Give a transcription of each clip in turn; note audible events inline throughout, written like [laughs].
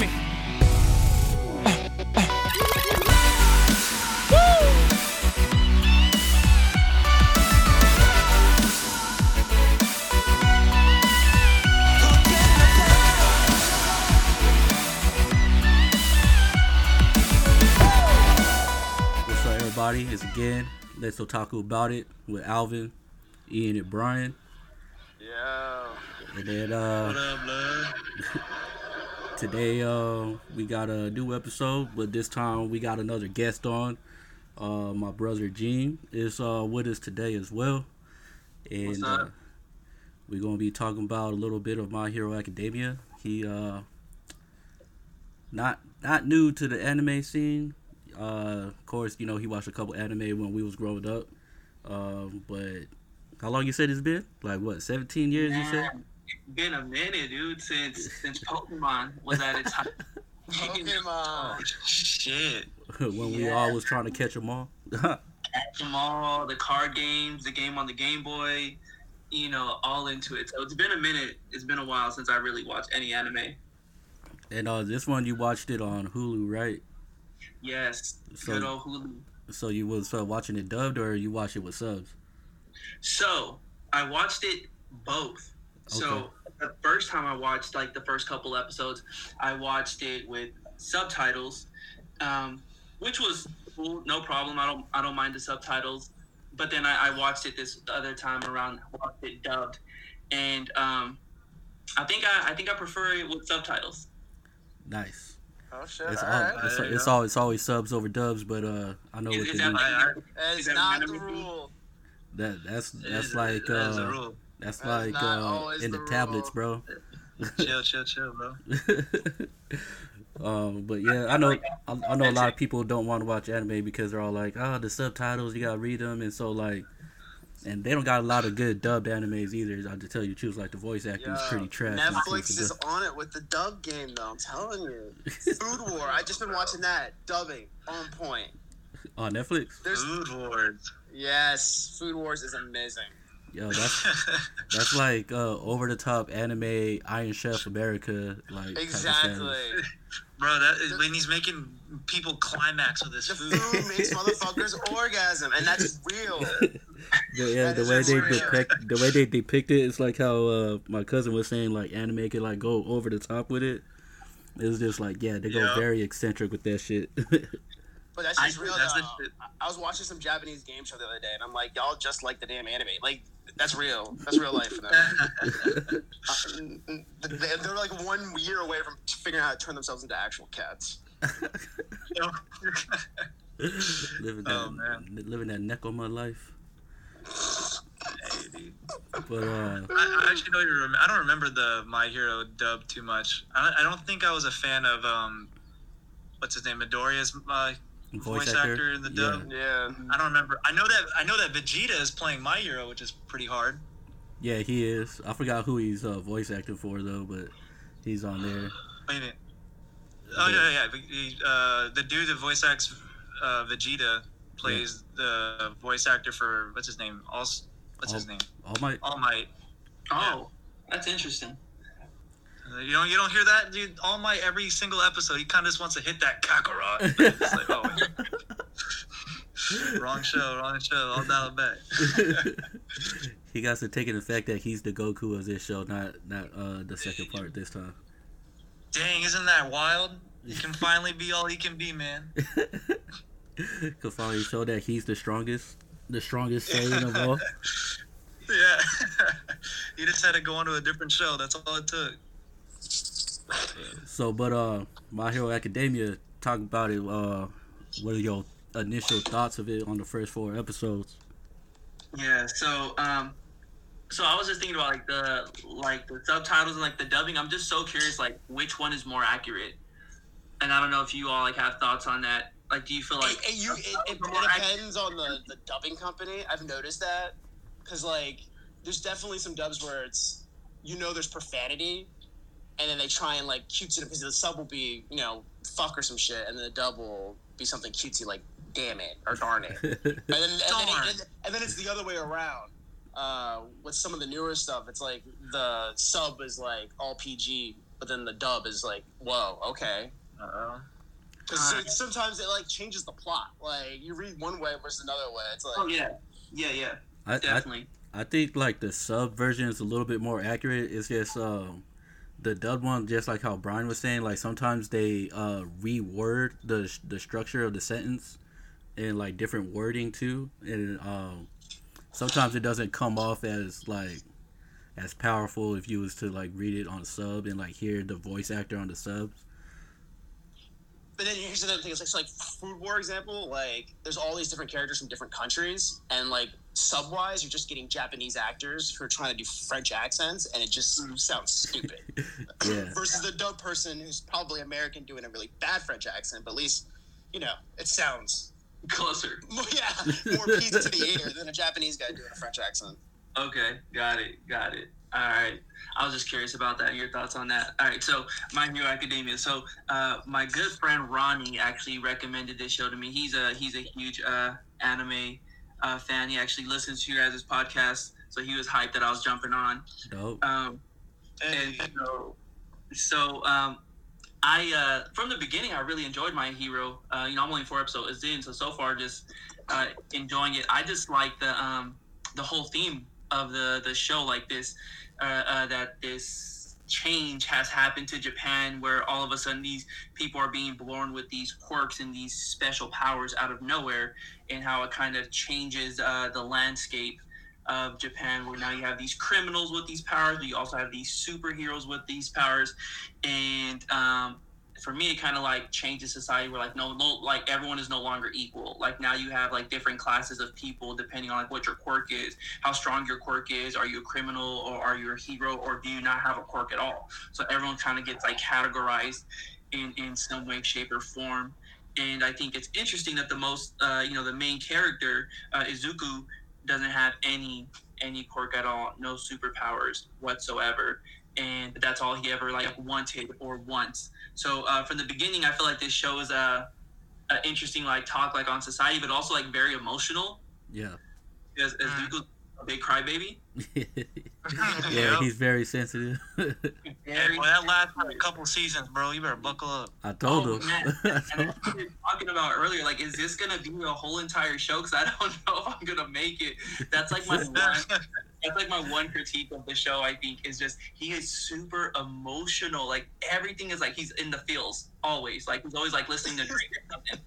me. What's up, everybody? It's again Let's Otaku About It with Alvin, Ian, and Brian. Yeah. And then uh, What up, blood? [laughs] today uh, we got a new episode, but this time we got another guest on. Uh, my brother Gene is uh, with us today as well. And uh, we're going to be talking about a little bit of My Hero Academia. He uh, not not new to the anime scene. Uh, of course, you know he watched a couple anime when we was growing up. Um, but how long you said it's been? Like what, seventeen years? You said? Man, it's been a minute, dude, since since Pokemon was at its height. [laughs] Pokemon. Oh, shit. [laughs] when we all was trying to catch them all. [laughs] catch Them all, the card games, the game on the Game Boy, you know, all into it. So it's been a minute. It's been a while since I really watched any anime. and uh, this one you watched it on Hulu, right? Yes, So- good old Hulu. So you was uh, watching it dubbed or you watch it with subs? So I watched it both. Okay. So the first time I watched like the first couple episodes, I watched it with subtitles, um, which was cool, no problem. I don't I don't mind the subtitles. But then I, I watched it this other time around, watched it dubbed, and um, I think I, I think I prefer it with subtitles. Nice. Oh shit. It's, All all, right. it's, it's, all, it's always subs over dubs, but uh, I know Is- what is the that new- like- That Is is not the rule. that that's that's is- like that is a uh, rule. That's That's like uh, in the, the tablets, bro. [laughs] chill, chill, chill, bro. [laughs] um, but yeah, I know I, I know a lot of people don't want to watch anime because they're all like, oh, the subtitles you gotta read them, and so like, and they don't got a lot of good dubbed animes either. I have to tell you, choose like the voice acting is pretty trash. when it comes Netflix is on it with the dub game though. I'm telling you. Food War. I just been watching that dubbing on point. on Netflix. There's Food wars. yes, Food Wars is amazing. Yo, that's that's like uh, over the top anime Iron Chef America like Exactly. Bro, that is when he's making people climax with his The food. food makes motherfuckers [laughs] orgasm, and that's real. [laughs] The, yeah, That the way they depict the way they depict it, it's like how uh, my cousin was saying, like anime can like go over the top with it. It's just like yeah, they go Yeah. very eccentric with that shit. [laughs] But that's I just real. that's the though. I was watching some Japanese game show the other day, and I'm like, y'all just like the damn anime. Like, that's real. That's real life for them. [laughs] Uh, they- They're like one year away from figuring out how to turn themselves into actual cats. [laughs] living that Oh, man. living that Nekoma life. Hey, dude. But uh, I, I actually don't even remember. I don't remember the My Hero dub too much. I don't, I don't think I was a fan of um, what's his name, Midoriya's uh, voice, actor. in the dub. Yeah. I don't remember. I know that I know that Vegeta is playing My Hero, which is pretty hard. Yeah, he is. I forgot who he's uh, voice acting for though, but he's on there. Wait a minute. Oh yeah, yeah. yeah. Uh, the dude that voice acts uh, Vegeta plays the voice actor for what's his name? All what's his name? All my All Might. Oh, that's interesting. You don't you don't hear that, dude? All Might every single episode, he kind of just wants to hit that Kakarot. [laughs] It's like, oh, wrong show, wrong show. I'll dial it back. [laughs] he got to take in the fact that he's the Goku of this show, not not uh, the second part this time. Dang, isn't that wild? He can finally be all he can be, man. [laughs] can finally show that he's the strongest, the strongest Saiyan of all. Yeah. he just had to go on to a different show. That's all it took. [laughs] So, but uh, My Hero Academia, talk about it. Uh, what are your initial thoughts of it on the first four episodes? Yeah. So, um, so I was just thinking about like the like the subtitles and like the dubbing. I'm just so curious, like which one is more accurate. And I don't know if you all like have thoughts on that. Like, do you feel like it, it, you, it, it, it depends on the, the dubbing company. I've noticed that because like there's definitely some dubs where it's you know there's profanity, and then they try and like cutesy it because the sub will be you know fuck or some shit, and then the dub will be something cutesy like damn it or darn it, [laughs] and then and then, Darn. and, and then it's the other way around. Uh, with some of the newer stuff, it's like the sub is like all PG but then the dub is like, whoa, okay. Uh-oh. Because Uh, sometimes it like changes the plot. Like you read one way versus another way. It's like, Oh yeah, yeah, yeah, I, I definitely. I think like the sub version is a little bit more accurate. It's just um the dub one, just like how Brian was saying, like sometimes they uh reword the the structure of the sentence and like different wording too, and um sometimes it doesn't come off as like as powerful if you was to like read it on sub and like hear the voice actor on the subs. But then here's another thing. It's like, so like Food War example. Like, there's all these different characters from different countries, and like sub-wise, you're just getting Japanese actors who are trying to do French accents, and it just mm. sounds stupid. [laughs] Yeah. Versus the dub person who's probably American doing a really bad French accent, but at least, you know, it sounds Closer. [laughs] more, yeah, more appeasing to the ear than a Japanese guy doing a French accent. Okay, got it, got it. All right. I was just curious about that. Your thoughts on that? All right. So, My Hero Academia. So, uh, my good friend Ronnie actually recommended this show to me. He's a he's a huge uh, anime uh, fan. He actually listens to your guys' podcast, so he was hyped that I was jumping on. Dope. Um, and so, so um, I uh, from the beginning I really enjoyed My Hero. Uh, you know, I'm only four episodes in, so so far just uh, enjoying it. I just like the um, the whole theme of the the show, like this uh, uh, that this change has happened to Japan, where all of a sudden these people are being born with these quirks and these special powers out of nowhere, and how it kind of changes uh, the landscape of Japan, where now you have these criminals with these powers, but you also have these superheroes with these powers, and um, for me, it kind of like changes society where like no, no, like everyone is no longer equal. Like now you have like different classes of people depending on like what your quirk is, how strong your quirk is. Are you a criminal or are you a hero or do you not have a quirk at all? So everyone kind of gets like categorized in in some way, shape, or form. And I think it's interesting that the most, uh, you know, the main character uh, Izuku doesn't have any any quirk at all, no superpowers whatsoever, and that's all he ever like wanted or wants. So uh, from the beginning, I feel like this show is a, a interesting like talk like on society, but also like very emotional. Yeah. As, as Zuko's a big crybaby. [laughs] yeah, he's very sensitive. [laughs] Yeah, boy, that lasts for a couple seasons, bro. You better buckle up. I told Oh, him. I [laughs] And told what we talking about earlier. Like, is this gonna be a whole entire show? Because I don't know if I'm gonna make it. That's like my one. That's like my one critique of the show. I think is just he is super emotional. Like everything is like he's in the feels always. Like he's always like listening to Drake or something.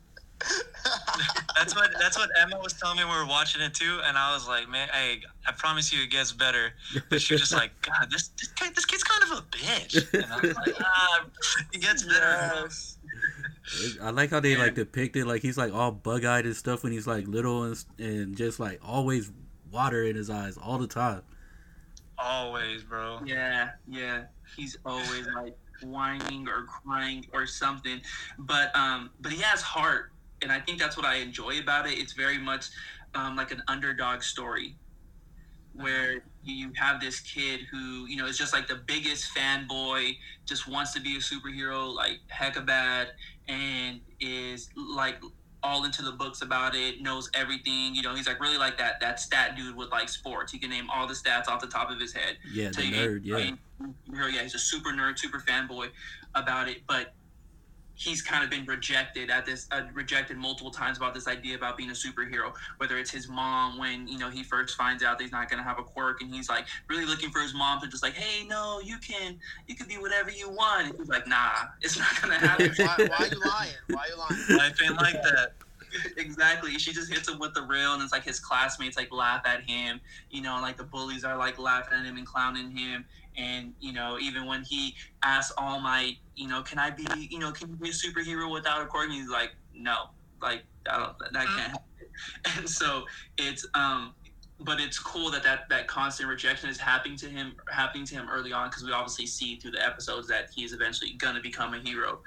[laughs] that's what that's what Emma was telling me when we were watching it too, and I was like, man, hey, I promise you it gets better. But she was just like, God, this this, guy, this kid's kind of a bitch. And I was like, ah, it gets better. I like how they like depict it. Like he's like all bug eyed and stuff when he's like little and, and just like always water in his eyes all the time. Always, bro. Yeah, yeah. He's always like whining or crying or something. But um but he has heart and I think that's what I enjoy about it. It's very much um, like an underdog story where you have this kid who, you know, is just like the biggest fanboy, just wants to be a superhero, like heck hecka bad, and is like all into the books about it, knows everything. You know, he's like really like that that stat dude with like sports. He can name all the stats off the top of his head. Yeah, the you- nerd. Yeah, yeah, he's a super nerd, super fanboy about it, but he's kind of been rejected at this, uh, rejected multiple times about this idea about being a superhero. Whether it's his mom when you know he first finds out that he's not going to have a quirk, and he's like really looking for his mom to just like, hey, no, you can, you can be whatever you want. And he's like, nah, it's not going [laughs] to happen. why, why are you lying? Why are you lying? Life ain't like that. [laughs] exactly. She just hits him with the rail, and it's like his classmates like laugh at him. You know, and, like the bullies are like laughing at him and clowning him. And you know, even when he asks All Might, you know, can I be, you know, can you be a superhero without a? And he's like, no, like I don't, that can't happen. [laughs] And so it's um, but it's cool that that that constant rejection is happening to him, happening to him early on because we obviously see through the episodes that he's eventually gonna become a hero.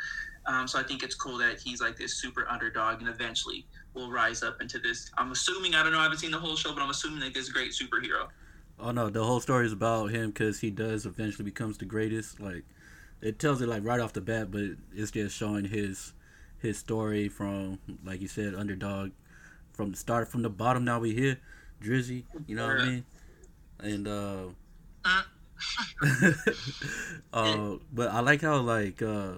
Um, so I think it's cool that he's like this super underdog and eventually will rise up into this. I'm assuming I don't know. I haven't seen the whole show, but I'm assuming like this great superhero. Oh no, the whole story is about him because he does eventually becomes the greatest. Like it tells it like right off the bat, but it's just showing his his story from like you said, underdog from the start from the bottom. Now we here, Drizzy. You know what I mean? And uh, [laughs] uh, but I like how like uh,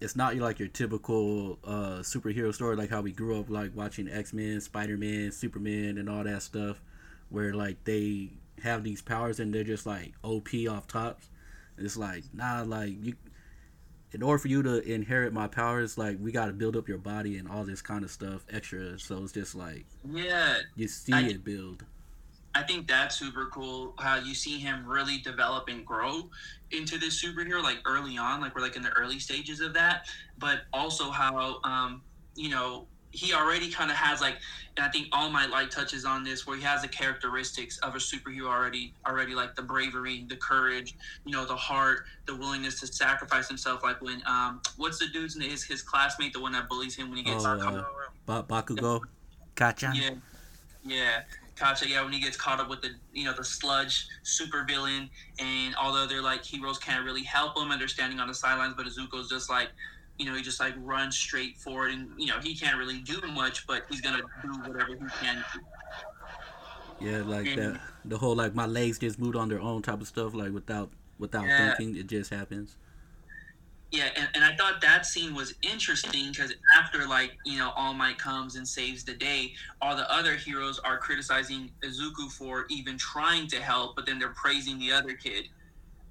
it's not like your typical uh, superhero story, like how we grew up like watching X Men, Spider Man, Superman, and all that stuff, where like they have these powers and they're just like OP off tops. It's like nah, like you. In order for you to inherit my powers, like we got to build up your body and all this kind of stuff extra. So it's just like Yeah, you see I- it build. I think that's super cool. How you see him really develop and grow into this superhero, like early on, like we're like in the early stages of that. But also how, um, you know, he already kind of has like, and I think All Might like touches on this, where he has the characteristics of a superhero already, already like the bravery, the courage, you know, the heart, the willingness to sacrifice himself. Like when, um, what's the dude's name? His his classmate, the one that bullies him when he gets Oh, uh, Ba- Bakugo, Kacha. yeah, yeah. Kacha, yeah, when he gets caught up with the you know the sludge super villain, and all the other like heroes can't really help him, and they're standing on the sidelines, but Izuku's just like, you know, he just like runs straight forward, and you know he can't really do much, but he's gonna do whatever he can. Yeah, like And- that. The whole like my legs just moved on their own type of stuff, like without without Yeah. thinking, it just happens. Yeah, and, and I thought that scene was interesting because after like you know All Might comes and saves the day, all the other heroes are criticizing Izuku for even trying to help, but then they're praising the other kid.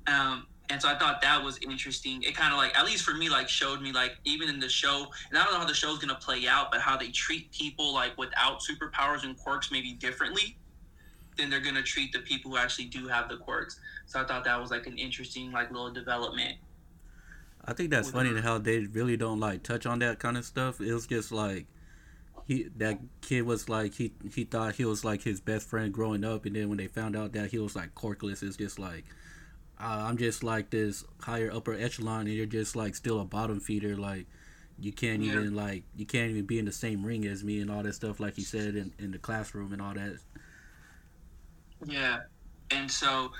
Um, and so I thought that was interesting. It kind of like, at least for me, like showed me like even in the show, and I don't know how the show's gonna play out, but how they treat people like without superpowers and quirks maybe differently than they're gonna treat the people who actually do have the quirks. So I thought that was like an interesting like little development. I think that's funny how they really don't like touch on that kind of stuff. It was just like he that kid was like he he thought he was like his best friend growing up, and then when they found out that he was like quirkless, it's just like uh, I'm just like this higher upper echelon, and you're just like still a bottom feeder. Like you can't Yeah. even like you can't even be in the same ring as me and all that stuff, like you said in in the classroom and all that. Yeah, and so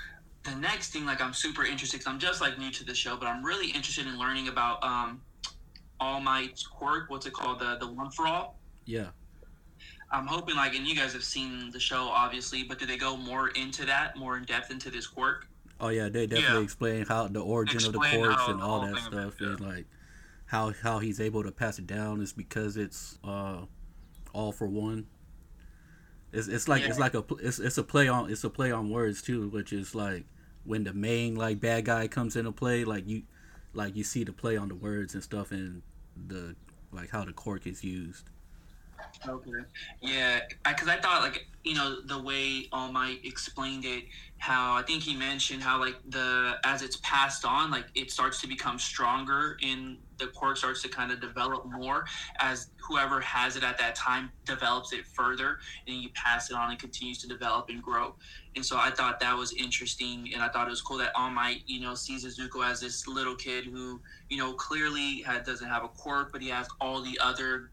the next thing, like, I'm super interested because I'm just like new to the show, but I'm really interested in learning about um, All Might's quirk. What's it called? The the one for all. Yeah. I'm hoping, like, and you guys have seen the show, obviously, but do they go more into that, more in depth into this quirk? Oh yeah, they definitely Yeah. explain how the origin of the quirks and all that stuff, and like how how he's able to pass it down is because it's uh all for one. It's it's like it's like a it's it's a play on it's a play on words too, which is like when the main like bad guy comes into play, like you like you see the play on the words and stuff and the like how the quirk is used. Okay. Yeah, because I, thought like you know the way All Might explained it, how I think he mentioned how like the as it's passed on, like it starts to become stronger and the quirk starts to kind of develop more as whoever has it at that time develops it further, and you pass it on and continues to develop and grow. And so I thought that was interesting, and I thought it was cool that All Might you know sees Izuku as this little kid who you know clearly had, doesn't have a quirk, but he has all the other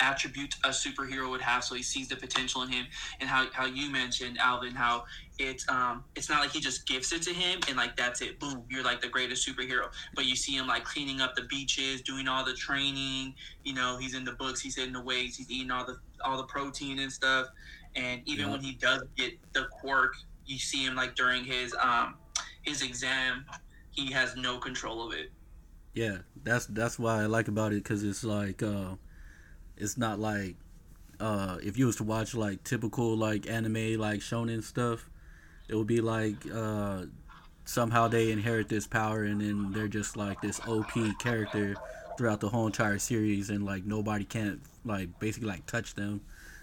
attributes a superhero would have so he sees the potential in him and how, how you mentioned alvin how it's um it's not like he just gifts it to him and like that's it boom you're like the greatest superhero. But you see him like cleaning up the beaches doing all the training you know he's in the books he's hitting the weights he's eating all the all the protein and stuff. And even Yeah. when he does get the quirk you see him like during his um his exam he has no control of it. Yeah, that's that's why I like about it because it's like uh, it's not like uh, if you was to watch like typical like anime like shonen stuff, it would be like uh, somehow they inherit this power and then they're just like this OP character throughout the whole entire series and like nobody can't like basically like touch them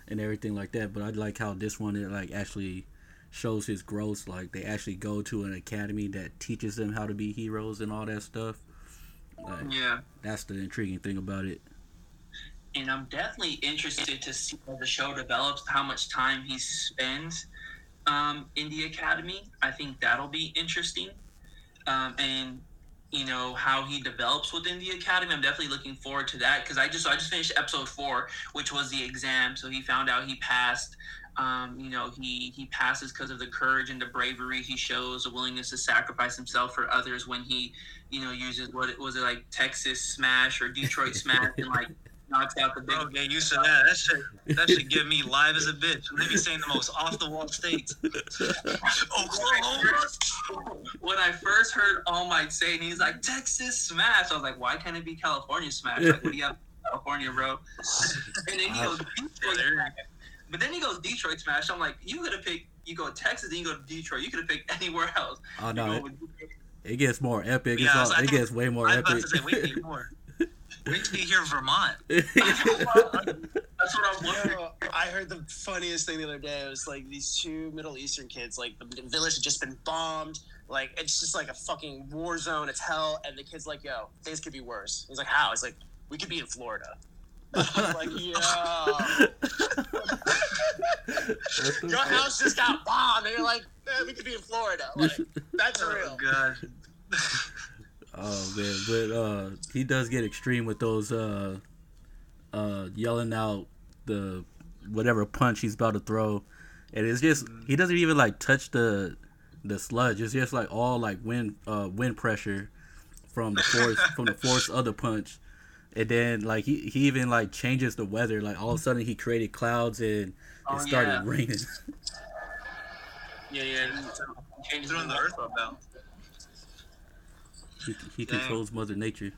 and everything like that. But I like how this one it like actually shows his growth. Like they actually go to an academy that teaches them how to be heroes and all that stuff. Like, yeah that's the intriguing thing about it. And I'm definitely interested to see how the show develops how much time he spends um, in the academy. I think that'll be interesting, um, and you know how he develops within the academy. I'm definitely looking forward to that because I just I just finished episode four, which was the exam. So he found out he passed. Um, you know he he passes because of the courage and the bravery he shows, the willingness to sacrifice himself for others when he you know uses what was it like Texas Smash or Detroit Smash and like [laughs] knocks out the big. Bro, get used to that. That should that should give me live as a bitch. They be saying the most off the wall states. [laughs] Oklahoma. when I first heard All Might say, and he's like Texas Smash, I was like, why can't it be California Smash? Like, what do you have, California, bro? And then he goes [laughs] Detroit Smash. But then he goes Detroit Smash. I'm like, you could have picked. You go to Texas, then you go to Detroit. You could have picked anywhere else. Oh You no, it, it gets more epic. Yeah, it's all, was- I it thought- gets way more I was about epic. to say, wait, need more. [laughs] Wait till you hear Vermont. [laughs] That's what I'm wondering. Yo, I heard the funniest thing the other day. It was like these two Middle Eastern kids, like the village had just been bombed. Like it's just like a fucking war zone. It's hell. And the kid's like, "Yo, things could be worse." He's like, "How?" He's like, "We could be in Florida." [laughs] I'm like, yo, your house just got bombed, and you're like, "Man, we could be in Florida." Like, that's [laughs] Oh real. god. Oh man, but uh, he does get extreme with those uh, uh, yelling out the whatever punch he's about to throw, and it's just he doesn't even like touch the the sludge. It's just like all like wind uh, wind pressure from the force [laughs] from the force of the punch, and then like he he even like changes the weather. Like all of a sudden he created clouds and Oh, it started yeah. raining. Yeah, yeah. Changes Throwing the earth about. He, he controls Mother Nature.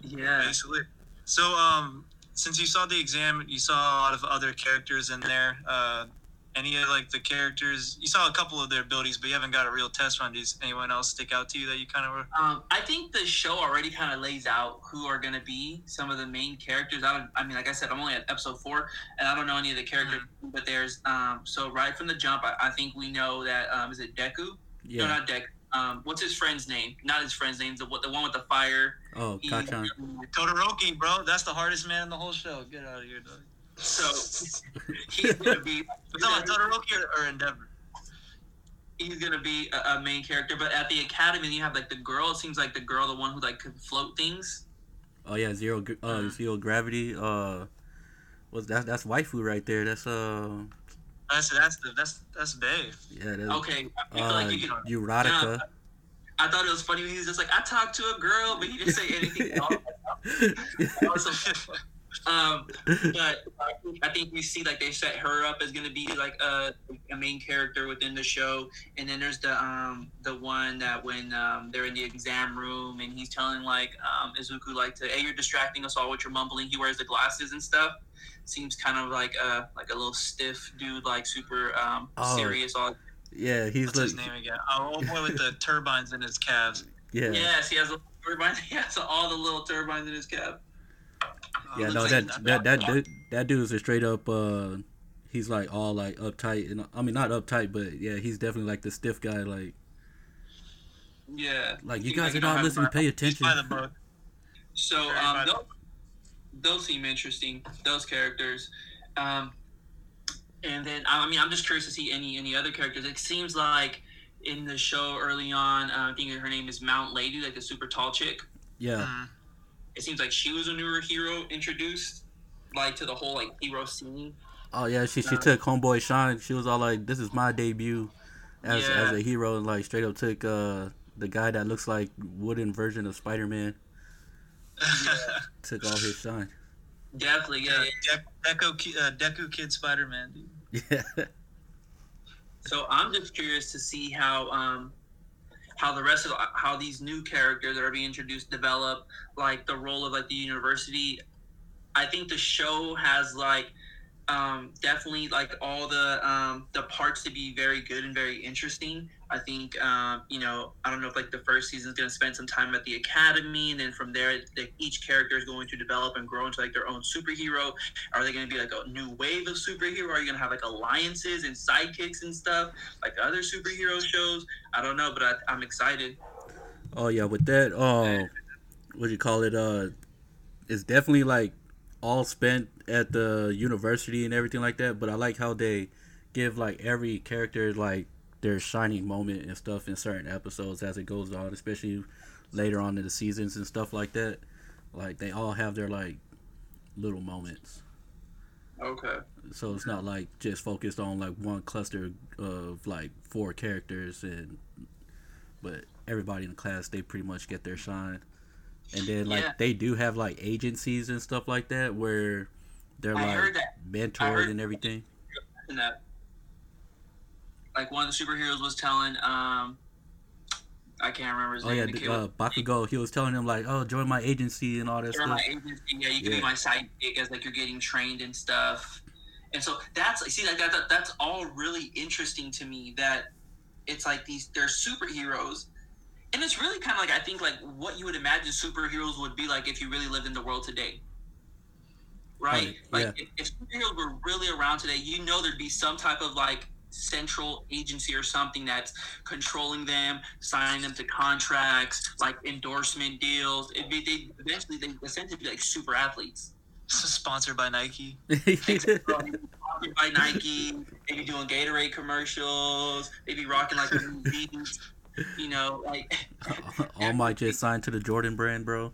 Yeah. basically. So, um, since you saw the exam, you saw a lot of other characters in there. Uh, any of like the characters, you saw a couple of their abilities, but you haven't got a real test run. Does anyone else stick out to you that you kind of were? Um, I think the show already kind of lays out who are going to be some of the main characters. I don't. I mean, like I said, I'm only at episode four, and I don't know any of the characters. But there's um. So right from the jump, I, I think we know that um. Is it Deku? No, Yeah. not Deku. Um, what's his friend's name? Not his friend's name. The the one with the fire. Oh, He- Kachan. Todoroki, bro. That's the hardest man in the whole show. Get out of here, dog. So [laughs] he's gonna be. We're talking about Todoroki or, or Endeavor. he's gonna be a, a main character. But at the academy, you have like the girl. It seems like the girl, the one who like could float things. Oh yeah, zero uh zero gravity. Uh, what's that? That's waifu right there. That's uh That's that's the that's that's Bay. yeah. That's, Okay, I feel Uh, like you can. Uraraka. I thought it was funny when he was just like, I talked to a girl, but he didn't say anything. [laughs] at all. Awesome. Um, but I think, we see like they set her up as gonna be like a, a main character within the show, and then there's the um the one that when um they're in the exam room and he's telling like um Izuku like to hey you're distracting us all with your mumbling. He wears the glasses and stuff. Seems kind of like a like a little stiff dude, like super um Oh. serious. All yeah, he's What's his name again? Oh, boy with the turbines in his calves. [laughs] yeah. yes, he has a turbine. [laughs] He has all the little turbines in his cap. Yeah, no, like that that that dude, that dude's a straight up. uh He's like all like uptight, and I mean not uptight, but yeah, he's definitely like the stiff guy. Like Yeah. like you guys like are don't listening. much- Pay attention. the book. So um, those, those seem interesting. Those characters, um, and then I mean, I'm just curious to see any any other characters. It seems like in the show early on, uh, I think her name is Mount Lady, like the super tall chick. Yeah, Mm. It seems like she was a newer hero introduced, like to the whole like hero scene. oh yeah, she she Uh, took Homeboy Shine. She was all like, "This is my debut as Yeah. as a hero," and like straight up took uh the guy that looks like wooden version of Spider Man. [laughs] Took all his shine. Definitely, yeah. yeah, De- Deku, uh, Deku Kid Spider Man. Yeah. [laughs] So I'm just curious to see how um how the rest of how these new characters that are being introduced develop, like the role of like the university. I think the show has like um definitely like all the um the parts to be very good and very interesting. I think um you know I don't know if like the first season is going to spend some time at the academy and then from there like, each character is going to develop and grow into like their own superhero are they going to be like a new wave of superhero? Are you going to have like alliances and sidekicks and stuff like other superhero shows? I don't know, but I, I'm excited. Oh yeah, with that, oh, what do you call it? Uh, it's definitely like all spent at the university and everything like that. But I like how they give like every character like their shining moment and stuff in certain episodes as it goes on, especially later on in the seasons and stuff like that. Like they all have their like little moments. Okay. So it's not like just focused on like one cluster of like four characters and but everybody in the class they pretty much get their shine. and then like Yeah. they do have like agencies and stuff like that where they're I like mentored and everything. That, like one of the superheroes was telling, um, I can't remember his Oh name. yeah, the the, kid uh, Bakugo. He was telling him like, "Oh, join my agency and all that You're stuff." my agency. Yeah, you can Yeah. be my sidekick as like you're getting trained and stuff. And so that's see like that, that that's all really interesting to me. That it's like these they're superheroes, and it's really kind of like I think like what you would imagine superheroes would be like if you really lived in the world today. Right? Right, Like if, if superheroes were really around today, you know there'd be some type of like central agency or something that's controlling them, signing them to contracts, like endorsement deals. It'd be they eventually they essentially be like super athletes. Sponsored by Nike. Sponsored by Nike, maybe doing Gatorade commercials, maybe rocking like the movies, you know, like [laughs] All might just sign to the Jordan brand, bro.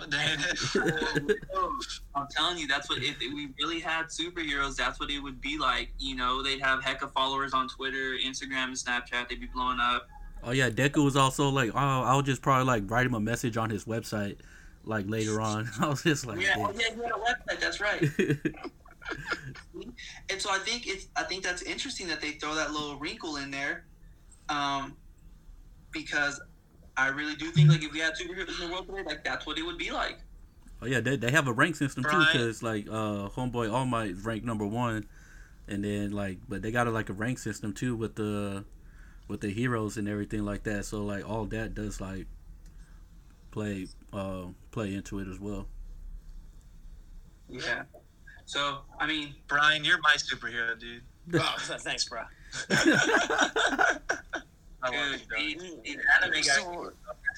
[laughs] I'm telling you, that's what if we really had superheroes, that's what it would be like. You know, they'd have heck of followers on Twitter, Instagram, and Snapchat. They'd be blowing up. Oh yeah, Deku was also like, "Oh, I'll just probably like write him a message on his website, like later on." [laughs] I was just like, yeah, "Damn." oh, yeah, he had a website. That's right. [laughs] and so I think it's I think that's interesting that they throw that little wrinkle in there, um, because I really do think like if we had superheroes in the world today, like that's what it would be like. Oh yeah, they, they have a rank system too, Right. because like uh, Homeboy All Might is ranked number one, and then like, but they got a, like a rank system too with the with the heroes and everything like that. So like all that does like play uh play into it as well. Yeah. So I mean, Brian, you're my superhero, dude. Oh, [laughs] thanks, bro. [laughs] [laughs] I love dude, you, dog. these, these anime guys So,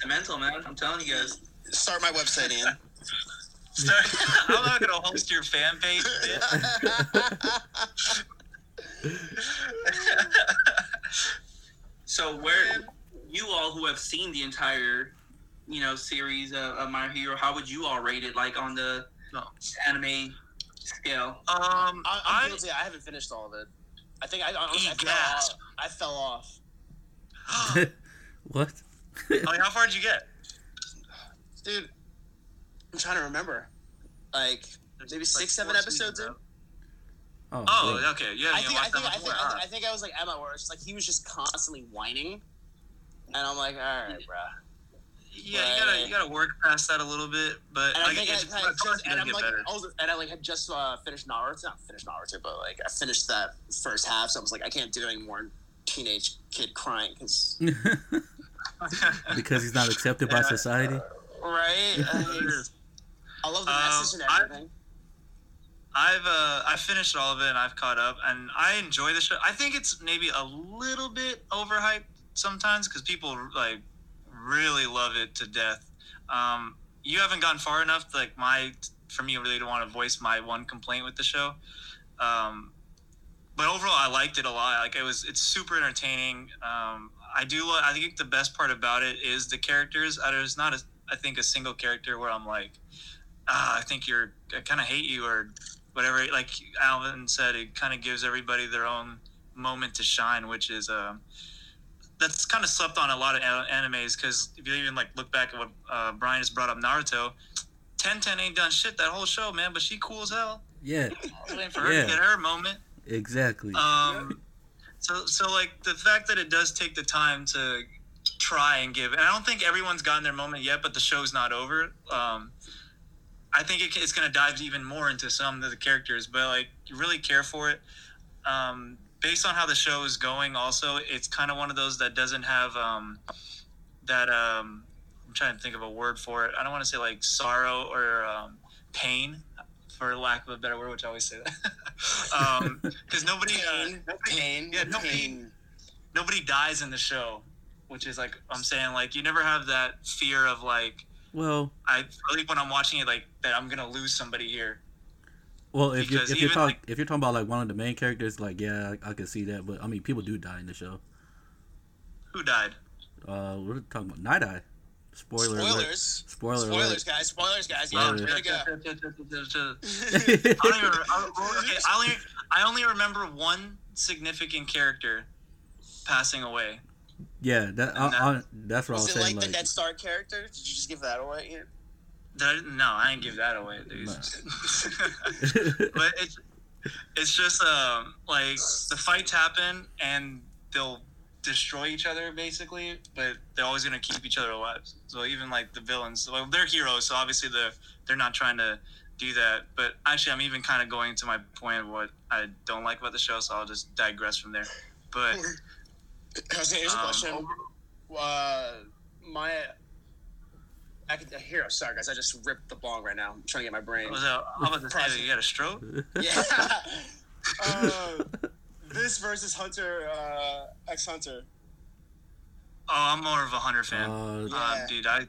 mental, man. I'm telling you guys. start my website in. Start- [laughs] I'm not gonna host your fan page, bitch. [laughs] So where you all who have seen the entire, you know, series of, of My Hero, how would you all rate it? Like on the No. anime scale? Um, I, I'm I, guilty. I haven't finished all of it. I think I, honestly, I, Eat fell off. I fell off. [laughs] what? like, how far did you get? Dude, I'm trying to remember. Like, maybe six, seven episodes in? Oh, Oh, yeah. okay. You I think, I watched think, I much think, more, I think, I think I was like Emma, where it's like he was just constantly whining, and I'm like, all right, bro. Yeah, you gotta you gotta work past that a little bit, but And I like, think I, it's, I of course just, you and gotta I'm get like, better. I was, and I like had just uh, finished Naruto, not finished Naruto, but like I finished that first half, so I was like, I can't do any more teenage kid crying because [laughs] because he's not [laughs] accepted by Yeah. society. right. I, I love the Um, message and I- everything. I've uh I finished all of it and I've caught up and I enjoy the show. I think it's maybe a little bit overhyped sometimes because people like really love it to death. Um, you haven't gone far enough. Like my for me, I really to want to voice my one complaint with the show. Um, but overall, I liked it a lot. Like it was, it's super entertaining. Um, I do. lo- I think the best part about it is the characters. Uh, There's not a, I think a single character where I'm like, ah, I think you're, I kind of hate you or whatever. Like Alvin said, it kind of gives everybody their own moment to shine, which is um, that's kind of slept on a lot of animes because if you even like look back at what uh, Brian has brought up Naruto, Ten Ten ain't done shit that whole show, man, but she cool as hell. Yeah, I was waiting for her Yeah. to get her moment. Exactly. Um, so so like the fact that it does take the time to try and give, and I don't think everyone's gotten their moment yet, but the show's not over. Um, I think it, it's going to dive even more into some of the characters, but like you really care for it. Um, based on how the show is going, also it's kind of one of those that doesn't have um, that. Um, I'm trying to think of a word for it. I don't want to say like sorrow or um, pain, for lack of a better word, which I always say that. [laughs] Because nobody, uh, Pain, nobody, pain, yeah, nobody- pain. nobody dies in the show, which is like I'm saying, like you never have that fear of like well, I really when I'm watching it like that I'm gonna lose somebody here. well, if you because if you're talking like- if you're talking about like one of the main characters, like yeah, I, I could see that. But I mean, people do die in the show. Who died? Uh, we're talking about Night Eye. Spoiler alert. Spoilers. Spoiler Spoilers, guys. Spoilers, guys. Yeah, Spoilers. way to go. [laughs] [laughs] I don't even. I, okay, I only I only remember one significant character passing away, Yeah, that I, I, that's what I was Was it saying. like, Like, the Ned Stark character? Did you just give that away? Ian? That, no, I didn't give that away, dude. No. [laughs] but it's it's just um like the fights happen and they'll destroy each other basically, but they're always gonna keep each other alive. So even like the villains, well, they're heroes, so obviously they're they're not trying to do that. But actually, I'm even kind of going to my point of what I don't like about the show, so I'll just digress from there. But [laughs] Here's a um, question. Uh, my I hear. Sorry, guys. I just ripped the bong right now. I'm trying to get my brain. was that, I'm about that you got a stroke. [laughs] Yeah. [laughs] uh, this versus Hunter uh, X Hunter. Oh, I'm more of a Hunter fan. uh, Yeah. Um, dude, I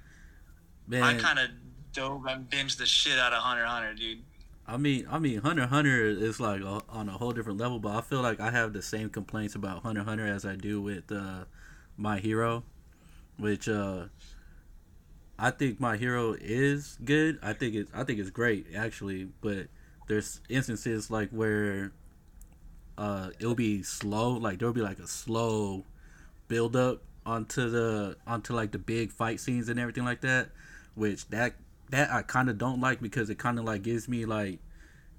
man, I kind of dove and binged the shit out of Hunter x Hunter, dude. I mean, I mean, Hunter x Hunter is like a, on a whole different level, but I feel like I have the same complaints about Hunter x Hunter as I do with uh, My Hero, which uh, I think My Hero is good. I think it's I think it's great actually, but there's instances like where uh, it'll be slow, like there'll be like a slow build up onto the onto like the big fight scenes and everything like that, which that that I kind of don't like because it kind of like gives me like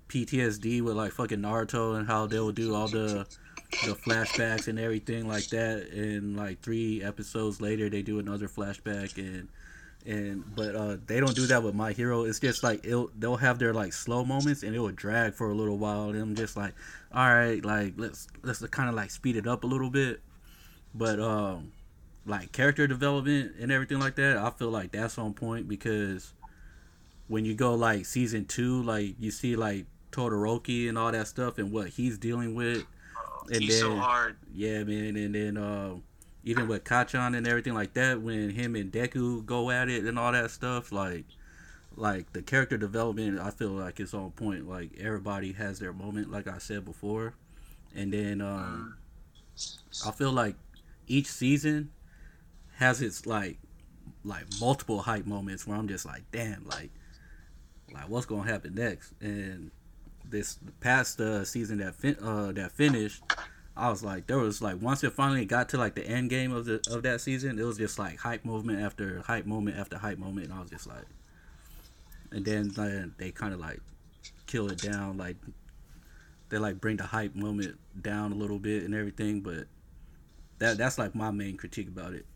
PTSD with like fucking Naruto and how they'll do all the the flashbacks and everything like that and like three episodes later they do another flashback and and but uh they don't do that with my hero. It's just like it'll they'll have their like slow moments and it will drag for a little while and i'm just like all right like let's let's kind of like speed it up a little bit but um like character development and everything like that i feel like that's on point because when you go like season two like you see like todoroki and all that stuff and what he's dealing with and He's so then- hard. yeah, man, and then uh, even with Kachan and everything like that, when him and Deku go at it and all that stuff, like, like the character development, I feel like it's on point. Like everybody has their moment, like I said before, and then um, I feel like each season has its like, like multiple hype moments where I'm just like, damn, like, like what's gonna happen next? And this past uh, season that fin- uh, that finished, I was like, there was like once it finally got to like the end game of the of that season, it was just like hype movement after hype moment after hype moment, and I was just like, and then uh, they kind of like kill it down, like they like bring the hype moment down a little bit and everything, but that that's like my main critique about it.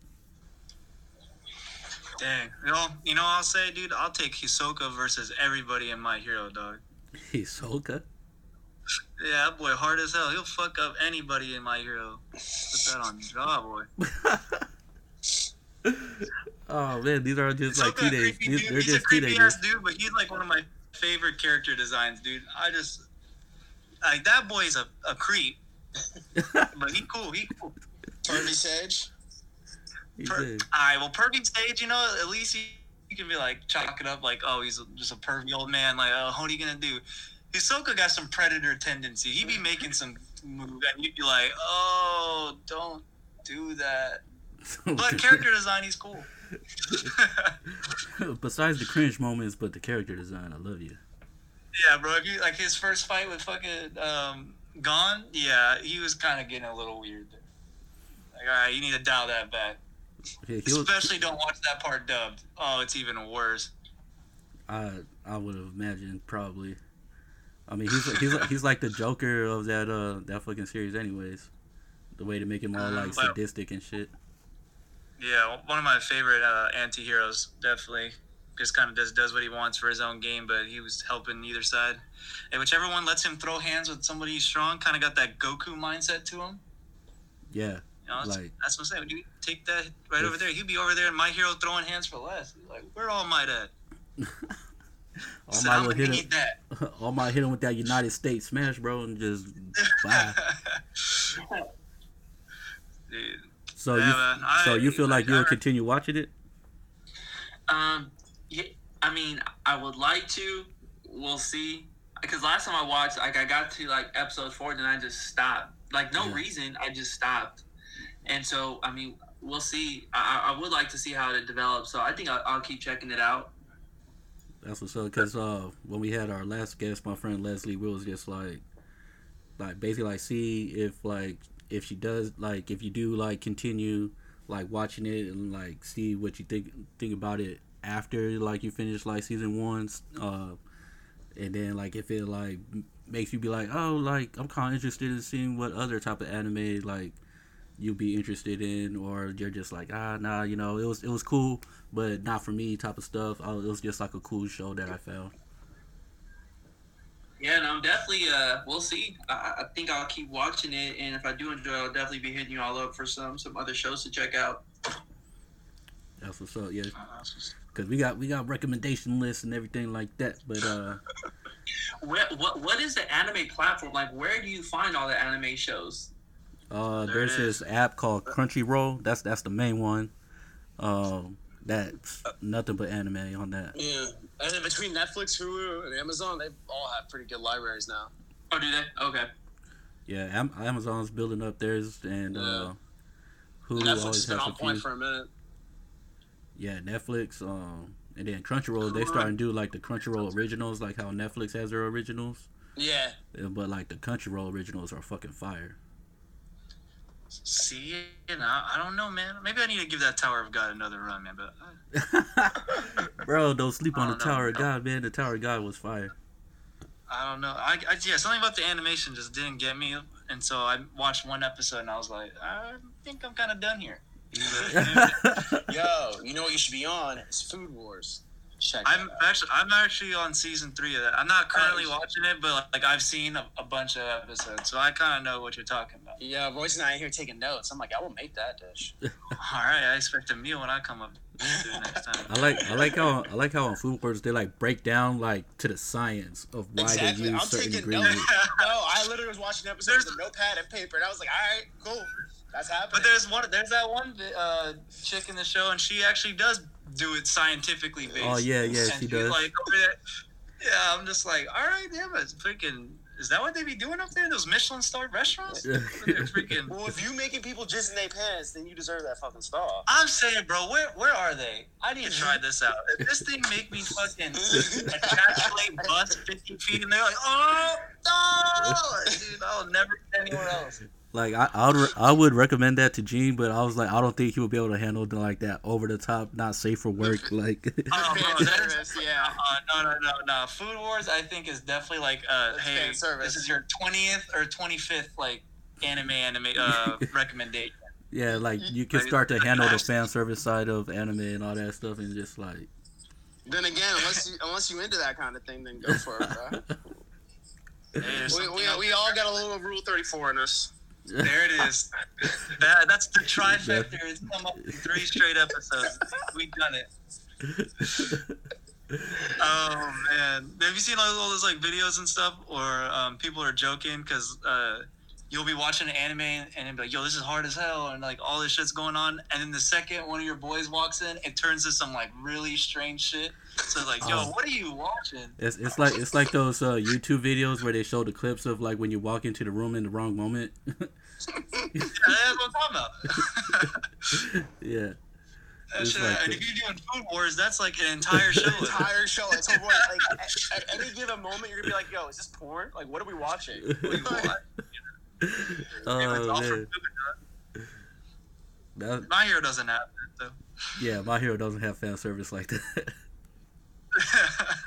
Dang. You know, you know, I'll say, dude, I'll take Hisoka versus everybody in My Hero, dog. Hisoka. Yeah, that boy hard as hell. He'll fuck up anybody in My Hero. Put that on jaw, boy. [laughs] Oh man, these are just like Hisoka, a teenage. creepy These, they're He's a just creepy teenagers. ass dude, but he's like one of my favorite character designs, dude. I just like that boy's a, a creep, [laughs] but he cool. He cool. Pervy Sage. He Per- said, All right, well, pervy sage, you know, at least he, you can be like chalk it up like, oh, he's just a pervy old man. Like, oh, what are you gonna do? Hisoka got some predator tendency. He be [laughs] making some move, and you'd be like, oh, don't do that. [laughs] But character design, he's cool. [laughs] Besides the cringe moments, but the character design, I love you. yeah, bro. Like his first fight with fucking um, Gon, yeah, he was kind of getting a little weird. There. Like, all right, you need to dial that back. Yeah, he was, Especially don't watch that part dubbed. Oh, it's even worse. I I would have imagined probably. I mean, he's he's [laughs] he's like the Joker of that uh that fucking series, anyways. The way to make him all like sadistic and shit. Yeah, one of my favorite uh, anti-heroes, definitely. Just kind of does does what he wants for his own game, but he was helping either side. And whichever one lets him throw hands with somebody strong, kind of got that Goku mindset to him. Yeah, You know, that's, Like- that's what I'm saying. When you take that right over there, he'd be over there in My Hero throwing hands for less. Like, where All Might at? [laughs] all So my I'm hit him, that. [laughs] All Might hit him with that United States smash, bro, and just [laughs] bye. Dude, So Yeah, you man, I- so you feel like I- you'll continue watching it? Um, yeah, I mean, I would like to. We'll see. Because last time I watched, like, I got to like episode four, and I just stopped. Like, no Yeah. reason, I just stopped. And so, I mean, we'll see. I, I I would like to see how it develops. So I think I'll, I'll keep checking it out. That's what's up. Because uh, when we had our last guest, my friend Leslie, we was just like, like basically like see if like if she does like if you do like continue like watching it and like see what you think think about it after like you finish like season one, uh, and then like if it like makes you be like, oh, like I'm kind of interested in seeing what other type of anime like you'll be interested in, or you're just like, ah, nah, you know, it was it was cool, but not for me type of stuff. I, it was just like a cool show that I found. Yeah, no, I'm definitely. Uh, we'll see. I, I think I'll keep watching it, and if I do enjoy, it, I'll definitely be hitting you all up for some some other shows to check out. That's what's up, yeah. Uh, that's just- Cause we got we got recommendation lists and everything like that, but uh, [laughs] Where, what what is the anime platform like? Where do you find all the anime shows? uh, There there's this app called Crunchyroll. That's that's the main one. Um, that's nothing but anime on that. Yeah, and then between Netflix, Hulu, and Amazon, they all have pretty good libraries now. Oh, do they? Okay. Yeah, Am- Amazon's building up theirs, and uh, Hulu Netflix has always been has on a point few. for a minute. Yeah, Netflix. Um, and then Crunchyroll. They starting to do like the Crunchyroll originals, like how Netflix has their originals. Yeah, But like the Crunchyroll originals are fucking fire. See, you know, I don't know, man. Maybe I need to give that Tower of God another run, man. But uh, [laughs] Bro, don't sleep on the don't know, Tower of. God, man. The Tower of God was fire. I don't know. I, I yeah, something about the animation just didn't get me, and so I watched one episode and I was like, I think I'm kind of done here. [laughs] yo, you know what you should be on? It's Food Wars. Check. I'm actually I'm actually on season three of that. I'm not currently Oh. watching it, but like I've seen a, a bunch of episodes, so I kind of know what you're talking about. Yeah, Royce and I are here taking notes. I'm like, I will make that dish. [laughs] All right, I expect a meal when I come up next time. [laughs] I like I like how I like how on Food Wars they like break down like to the science of why exactly. they use I'm certain ingredients. notes. [laughs] no, I literally was watching episodes There's- with a notepad and paper, and I was like, all right, cool. That's happening. But there's one. There's that one uh, chick in the show, and she actually does do it scientifically oh, based. Oh, yeah, yeah, And she does. Like, yeah, I'm just like, all right, yeah, but freaking, is that what they be doing up there? in Those Michelin starred restaurants? They're freaking. [laughs] well, if you making people jizz in their pants, then you deserve that fucking star. I'm saying, bro, where where are they? I need to mm-hmm. try this out. If this thing make me fucking ejaculate bust 50 feet, and they're like, oh no, dude, I'll never get anywhere else. Like I I would, I would recommend that to Gene, but I was like I don't think he would be able to handle the, like that over the top, not safe for work. [laughs] Like Oh, [laughs] bro, that is [laughs] yeah. Uh, no, no, no, no. Food Wars, I think, is definitely like, uh, That's hey, fan service. this is your twentieth or twenty fifth like anime anime uh, recommendation. yeah, like you can start to handle the fan service side of anime and all that stuff, and just like Then again, unless you unless you into that kind of thing, then go for it, bro. We, we, we all got a little Rule 34 in us. There it is. That, that's the [laughs] trifecta. It's come up in three straight episodes. We've done it. Oh man, have you seen all, those like videos and stuff, or um, people are joking because uh, you'll be watching an anime and it'll be like, "Yo, this is hard as hell," and like all this shit's going on, and then the second one of your boys walks in, it turns to some like really strange shit. So like, yo, Oh. what are you watching? it's it's like it's like those uh, YouTube videos where they show the clips of like when you walk into the room in the wrong moment. [laughs] Yeah, that's what I'm talking about. [laughs] yeah, That shit- like and the- if you're doing food wars, that's like an [laughs] entire show. Entire show. At some like at, at any given moment, you're gonna be like, "Yo, is this porn? Like, what are we watching?" What do you want? Yeah, it's oh all for man, that. My hero doesn't have that though. yeah, my hero doesn't have fan service like that. [laughs]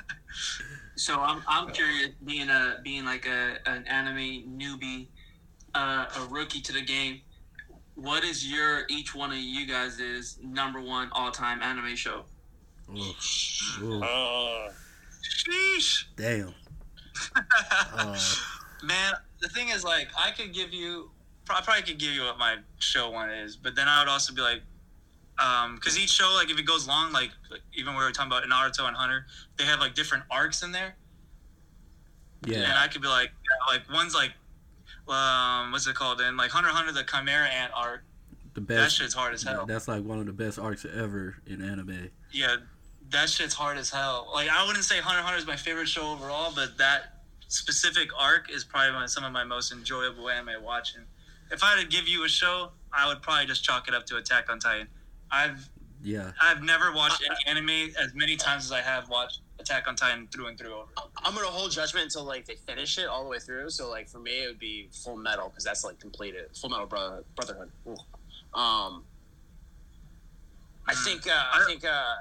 So I'm I'm curious, being a being like a an anime newbie, uh, a rookie to the game. What is your each one of you guys' is number one all time anime show? Ooh, ooh, Uh, Sheesh. damn. Uh, [laughs] Man, the thing is, like, I could give you, I probably could give you what my show one is, but then I would also be like, um, because each show, like, if it goes long, like, like, even we were talking about Naruto and Hunter, they have like different arcs in there, Yeah, and I could be like, yeah, like one's like, um, what's it called? And like Hunter Hunter, the Chimera Ant arc, the best. that shit's hard as hell. That's like one of the best arcs ever in anime. Yeah, that shit's hard as hell. Like I wouldn't say Hunter Hunter is my favorite show overall, but that specific arc is probably my, some of my most enjoyable anime watching. If I had to give you a show, I would probably just chalk it up to Attack on Titan. I've Yeah, I've never watched any anime as many times as I have watched Attack on Titan through and through over. I'm gonna hold judgment until like they finish it all the way through. So like for me, it would be Full Metal because that's like completed. Full Metal Brother Brotherhood. Ooh. Um, I Mm. think. Uh, I think. Uh,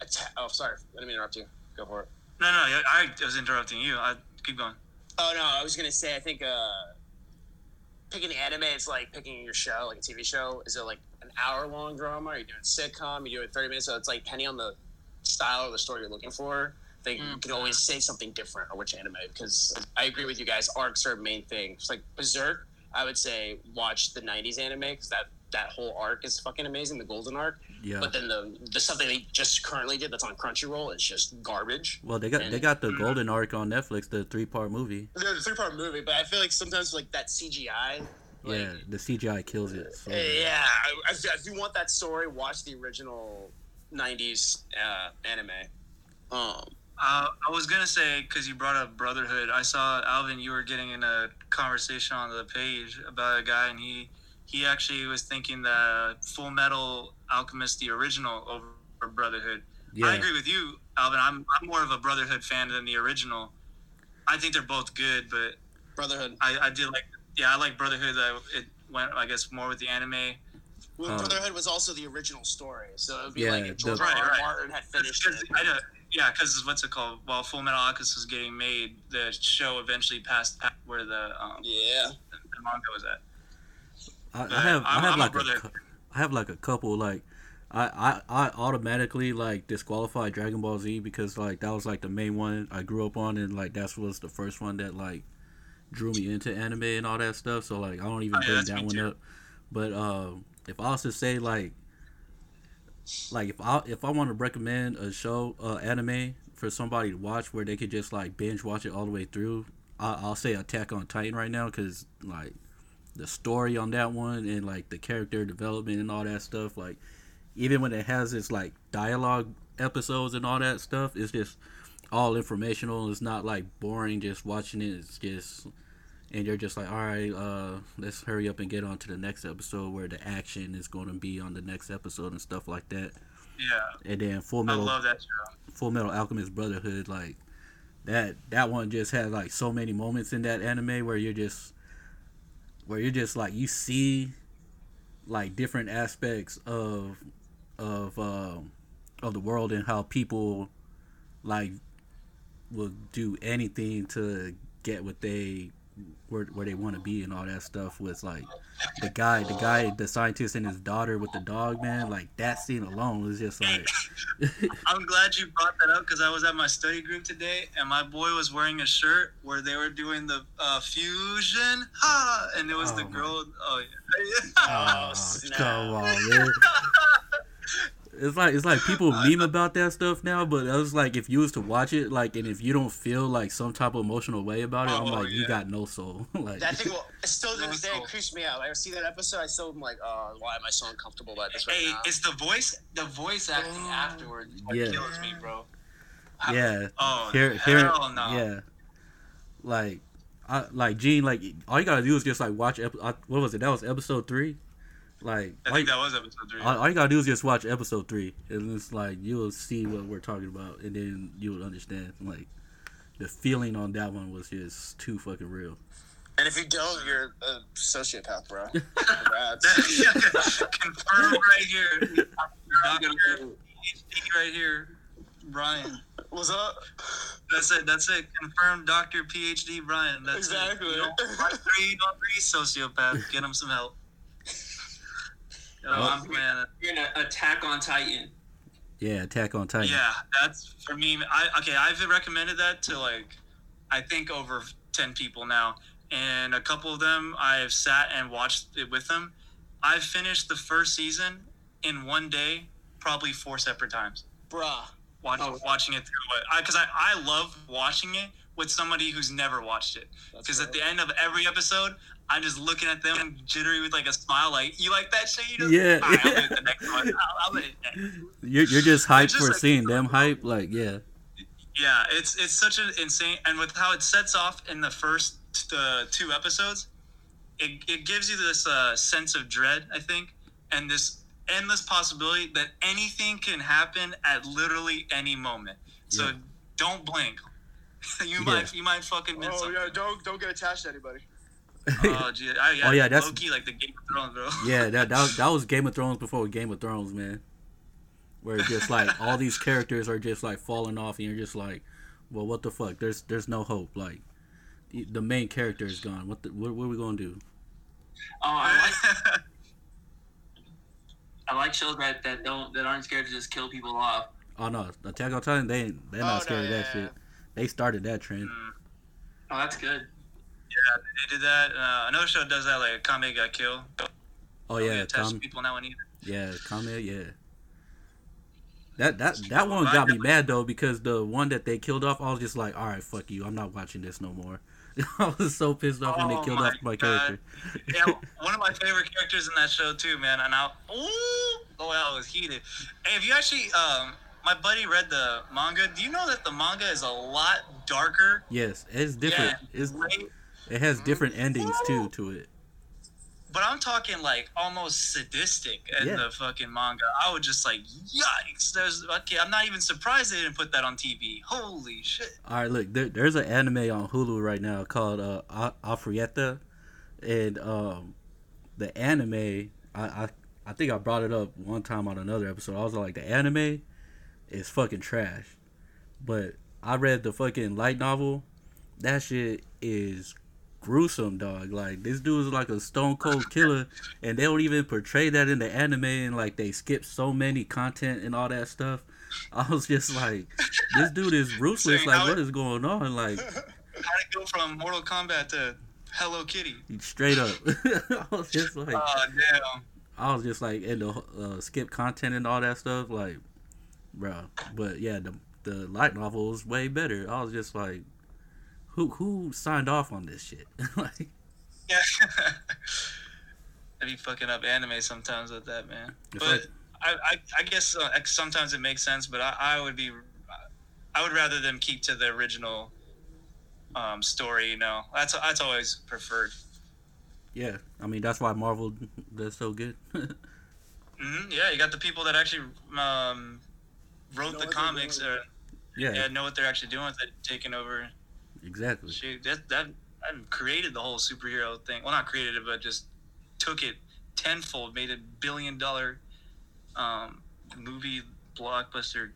atta- oh, sorry. Let me interrupt you. Go for it. No, no, I, I was interrupting you. I keep going. Oh no, I was gonna say. I think. Uh, picking anime is like picking your show, like a TV show. Is it like an hour long drama? Are you doing sitcom? You do it thirty minutes. So it's like depending on the style or the story you're looking for. I think you Mm. can always say something different or which anime because I agree with you guys. Arcs are main thing. It's like Berserk. I would say watch the '90s anime because that that whole arc is fucking amazing. The Golden Arc. Yeah. But then the the stuff that they just currently did that's on Crunchyroll is just garbage. Well, they got they got the Golden Arc on Netflix, the three part movie. There's a three part movie, but I feel like sometimes like that CGI. Like, yeah, the CGI kills it. So. Yeah, I- if, if you want that story, watch the original '90s uh, anime. Um, Uh, I was gonna say because you brought up Brotherhood. I saw Alvin. You were getting in a conversation on the page about a guy, and he he actually was thinking the Full Metal Alchemist, the original, over Brotherhood. Yeah. I agree with you, Alvin. I'm I'm more of a Brotherhood fan than the original. I think they're both good, but Brotherhood. I, I did like yeah I like Brotherhood. That it went I guess more with the anime. Well, Uh, Brotherhood was also the original story, so it'd be Yeah, like if George the- R. Right, R. right. Martin had finished Because- it. I don't- yeah, because what's it called? While Full Metal Alchemist was getting made, the show eventually passed past where the um, Yeah, the manga was at. I, I have I I'm- have I'm like a, brother. cou- I have like a couple like. I, I, I automatically like disqualified Dragon Ball Z because like that was like the main one I grew up on and like that was the first one that like drew me into anime and all that stuff so like I don't even Oh, yeah, bring that one too. up but um if I was to say like like if I if I want to recommend a show uh anime for somebody to watch where they could just like binge watch it all the way through I, I'll say Attack on Titan right now because like the story on that one and like the character development and all that stuff like even when it has its like dialogue episodes and all that stuff it's just all informational it's not like boring just watching it it's just and you're just like all right uh let's hurry up and get on to the next episode where the action is going to be on the next episode and stuff like that Yeah, and then full Metal. I love that show. Full Metal Alchemist Brotherhood, like that that one just had like so many moments in that anime where you're just where you're just like you see like different aspects of of um of the world and how people like will do anything to get what they where, where they want to be and all that stuff with like the guy the guy the scientist and his daughter with the dog man like that scene alone was just like [laughs] I'm glad you brought that up because I was at my study group today and my boy was wearing a shirt where they were doing the uh, fusion, ha, and it was the Oh, my- girl. Oh yeah. Oh, [laughs] come on, man. [laughs] It's like it's like people meme about that stuff now, but I was like, if you was to watch it, like, and if you don't feel like some type of emotional way about it, I'm Oh, like, you got no soul. [laughs] like, that thing will still to No this day soul. it creeps me out. I see that episode, I still am like, oh, why am I so uncomfortable about this right Hey, now? it's the voice. The voice acting Oh. afterwards what Yeah. kills me, bro. yeah, Oh, here, hell here, no. yeah, like, I like Gene, like, all you gotta do is just like watch. Ep- I, what was it? That was episode three. Like, I think you, that was episode three. all, all you gotta do is just watch episode three, and it's like you'll see what we're talking about, and then you'll understand. Like, the feeling on that one was just too fucking real. and if you don't, you're a sociopath, bro. [laughs] Congrats. [laughs] Confirmed right here. Doctor right here, Brian. What's up? That's it. That's it. Confirmed Doctor PhD Brian. That's Exactly. it. You don't agree, don't agree, sociopath. Get him some help. Yo, I'm playing it. You're gonna attack on Titan. Yeah, Attack on Titan. Yeah, that's for me. I okay. I've recommended that to like, I think over ten people now, and a couple of them I've sat and watched it with them. I've finished the first season in one day, probably four separate times. Bruh. Watch, Oh. watching it through uh, it because I, I love watching it with somebody who's never watched it. That's Because at the end of every episode, I'm just looking at them jittery with like a smile, like you like that shit. You just, Yeah. All right, I'll do the next one. I'll, I'll next. You're, you're just hyped just for like- seeing them hype. Like, yeah. Yeah, it's it's such an insane, and with how it sets off in the first uh, two episodes, it, it gives you this uh, sense of dread, I think, and this endless possibility that anything can happen at literally any moment. So Yeah. don't blink. [laughs] you Yeah. might you might fucking miss Oh something. yeah, don't don't get attached to anybody. [laughs] Oh, gee, I, yeah, Oh, yeah, that's- Loki, like the Game of Thrones, bro. [laughs] Yeah, that, that was- that was [laughs] Game of Thrones before Game of Thrones, man. Where it's just like all these characters are just like falling off, and you're just like, well, what the fuck? There's there's no hope. Like the, the main character is gone. What the, what, what are we gonna do? Oh, I like I like shows that, that don't that aren't scared to just kill people off. Oh no, Attack on Titan, they ain't- they're not Oh, no, scared of that yeah, shit. They started that trend. Oh, that's good. They did that. Uh, another show does that, like Akame ga Kill. Oh yeah, get attached to Tom, people now either. yeah, Kame, yeah. That that that one got me mad though because the one that they killed off, I was just like, all right, fuck you, I'm not watching this no more. [laughs] I was so pissed off when they Oh killed my off my God. character. [laughs] Yeah, one of my favorite characters in that show too, man. And I, ooh, oh, I was heated. Hey, if you actually, um, my buddy read the manga. Do you know that the manga is a lot darker? Yes, it's different. Yeah, It's way- it has different endings too to it. but I'm talking like almost sadistic in Yeah. the fucking manga. I was just like, yikes! There's okay. I'm not even surprised they didn't put that on TV. Holy shit! All right, look, there, there's an anime on Hulu right now called uh, A- Arifureta, and um, the anime, I, I I think I brought it up one time on another episode. I was like, the anime is fucking trash, but I read the fucking light novel. That shit is gruesome, dog. Like this dude is like a stone cold killer, and they don't even portray that in the anime, and like they skip so many content and all that stuff. I was just like, this dude is ruthless. Saying Like, what going on? Like, How to go from Mortal Kombat to Hello Kitty? straight up. [laughs] I was just like, Oh damn! I was just like in the uh, skip content and all that stuff. Like, bro. But yeah, the the light novel was way better. I was just like, who who signed off on this shit? [laughs] like, [laughs] Yeah. I be fucking up anime sometimes with that, man. But like- I, I, I guess uh, sometimes it makes sense, but I, I would be, I would rather them keep to the original um, story. You know, that's that's always preferred. yeah, I mean that's why Marvel does so good. [laughs] hmm Yeah, you got the people that actually um, wrote Know the comics or yeah, yeah, know what they're actually doing with it, taking over. Exactly. Shoot, that that that created the whole superhero thing. Well, not created it, but just took it tenfold, made a billion dollar um, movie blockbuster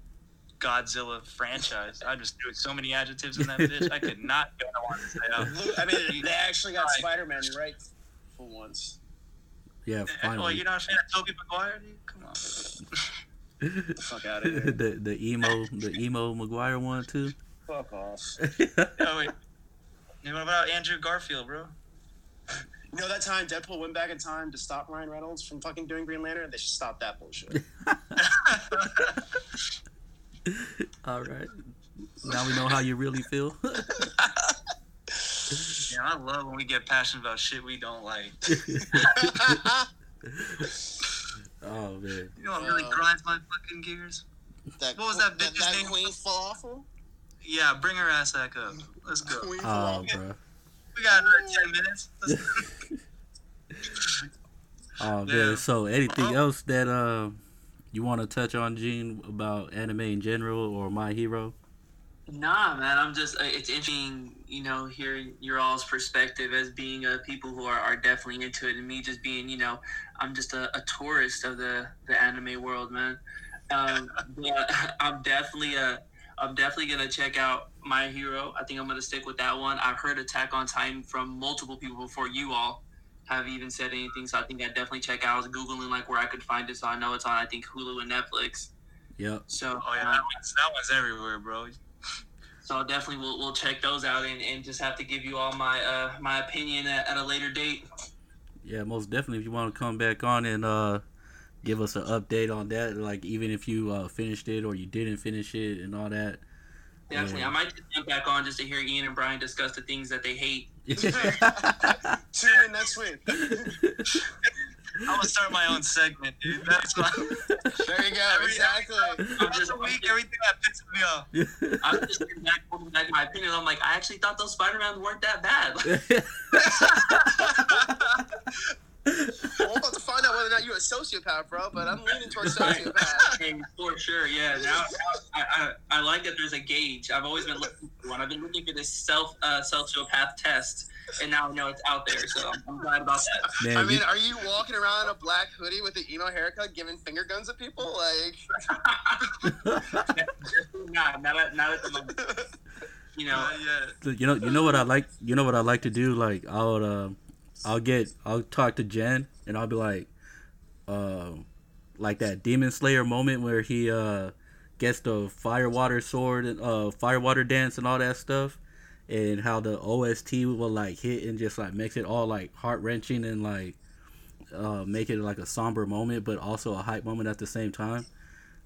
Godzilla franchise. I just threw so many adjectives in that [laughs] bitch. I could not go on I to say I mean, they actually got [laughs] Spider Man right for once. Yeah, Oh, Well, you're not a fan of Tobey Maguire? Dude? Come on. The fuck out of here. [laughs] the the emo the emo Maguire one too. Fuck off. [laughs] Oh wait. What about Andrew Garfield, bro? You know that time Deadpool went back in time to stop Ryan Reynolds from fucking doing Green Lantern? They should stop that bullshit. [laughs] All right. Now we know how you really feel. [laughs] Yeah, I love when we get passionate about shit we don't like. oh man. You know what really Uh, grinds my fucking gears? that, What was that that, bitch's that name? Queen Falafel? Yeah, bring her ass back up. Let's go. Queen Oh, Falafel. bro. We got another ten minutes. [laughs] Let's Oh man. Yeah. So anything Oh. else that uh you want to touch on, Gene, about anime in general or My Hero? Nah, man, I'm just. uh, It's interesting, you know, hearing your all's perspective as being uh, people who are, are definitely into it, and me just being, you know, I'm just a, a tourist of the the anime world, man. Um, [laughs] but I'm definitely uh, I'm definitely gonna check out My Hero. I think I'm gonna stick with that one. I've heard Attack on Titan from multiple people before you all have even said anything, so I think I definitely check out. I was googling like where I could find it, so I know it's on. I think Hulu and Netflix. Yep. So Oh yeah, um, that one's, that one's everywhere, bro. [laughs] so I'll definitely we'll, we'll check those out and, and just have to give you all my uh, my opinion at, at a later date. Yeah, most definitely. If you want to come back on and uh give us an update on that, like even if you uh finished it or you didn't finish it and all that. Definitely, Yeah. I might just jump back on just to hear Ian and Brian discuss the things that they hate. [laughs] Tune in next week. [laughs] I'm gonna start my own segment, dude. That's why. There you go. Every- Exactly. I'm just, a week, everything that pisses me off. [laughs] I'm just sitting back, holding back my opinion. I'm like, I actually thought those Spider-Man weren't that bad. Well, I'm about to find out whether or not you're a sociopath, bro, but I'm leaning towards [laughs] sociopath. Hey, for sure, yeah. Now, I, I, I like that there's a gauge. I've always been looking for one. I've been looking for this self uh, sociopath test, and now I know it's out there. So I'm, I'm glad about that. [laughs] Man, I you- mean, are you walking around in a black hoodie with an emo haircut, giving finger guns at people? Like, [laughs] nah, not at, not at the moment. You know, yeah. you know, you know what I like. You know what I like to do. Like I'll, uh, I'll get, I'll talk to Jen, and I'll be like, uh, like that Demon Slayer moment where he uh gets the fire water sword and uh fire water dance and all that stuff, and how the OST will like hit and just like makes it all like heart wrenching and like uh make it like a somber moment, but also a hype moment at the same time.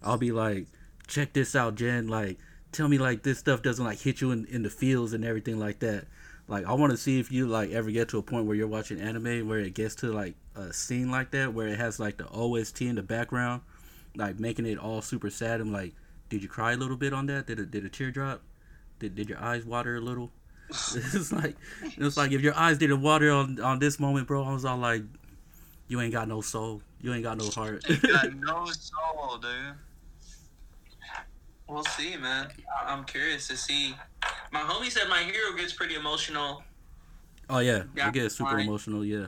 I'll be like, check this out, Jen. Like, tell me like this stuff doesn't like hit you in, in the feels and everything like that. Like, I want to see if you like ever get to a point where you're watching anime where it gets to like a scene like that where it has like the OST in the background, like making it all super sad. I'm like, did you cry a little bit on that? Did it did a tear drop? Did did your eyes water a little? [laughs] it's like it's like if your eyes didn't water on on this moment, bro. I was all like, you ain't got no soul. You ain't got no heart. You got [laughs] no soul, dude. We'll see, man. I- I'm curious to see. My homie said my hero gets pretty emotional, oh yeah, Yeah, it gets super fine. emotional. Yeah.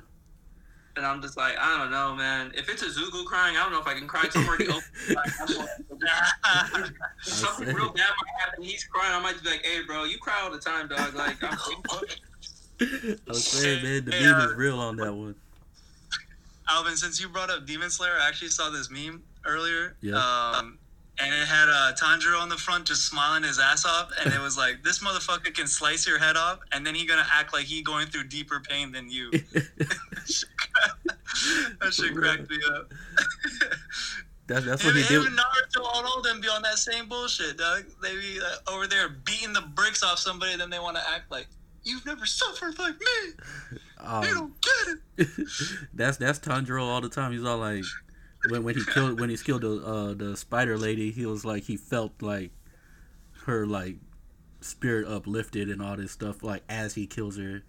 and I'm just like, I don't know, man. If it's Izuku crying, I don't know if I can cry. 'cause [laughs] I'm already open. Like, I'm like, If something real bad might happen. He's crying. I might be like, "Hey, bro, you cry all the time, dog." Like, I'm, [laughs] I was saying, man, the Hey, meme uh, is real on that one. Alvin, since you brought up Demon Slayer, I actually saw this meme earlier. Yeah. Um, and it had uh, Tanjiro on the front just smiling his ass off, and it was like, "This motherfucker can slice your head off, and then he gonna act like he going through deeper pain than you." [laughs] that shit cracked me up. [laughs] That's that's him, what he him did. and Naruto, all of them be on that same bullshit, dog. They be uh, over there beating the bricks off somebody, then they want to act like you've never suffered like me. [laughs] You Um, don't get it. that's that's Tanjiro all the time. He's all like, when when he killed when he killed the uh, the spider lady, he was like he felt like her like spirit uplifted and all this stuff like as he kills her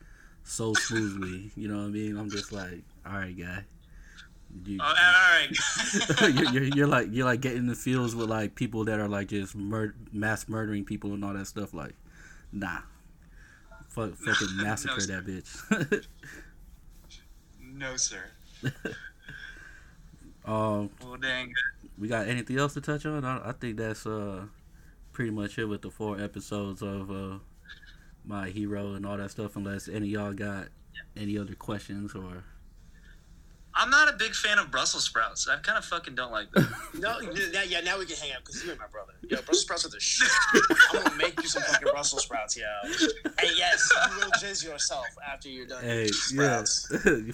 so smoothly. You know what I mean? I'm just like, all right, guy. You, Oh, all right. [laughs] you're, you're, you're like you're like getting in the fields with like people that are like just mur- mass murdering people and all that stuff. Like, nah, Fuck, fucking [laughs] No, massacre sir. that bitch. [laughs] no, sir. Um, Well, dang. we got anything else to touch on? I, I think that's uh pretty much it with the four episodes of uh my hero and all that stuff. Unless any of y'all got any other questions or I'm not a big fan of Brussels sprouts. I kind of fucking don't like them. [laughs] No, yeah, yeah, now we can hang out because you and my brother. Yo, [laughs] Brussels sprouts are the shit. I'm gonna make you some fucking Brussels sprouts, yo. And yes, you will jizz yourself after you're done. hey, eating yeah,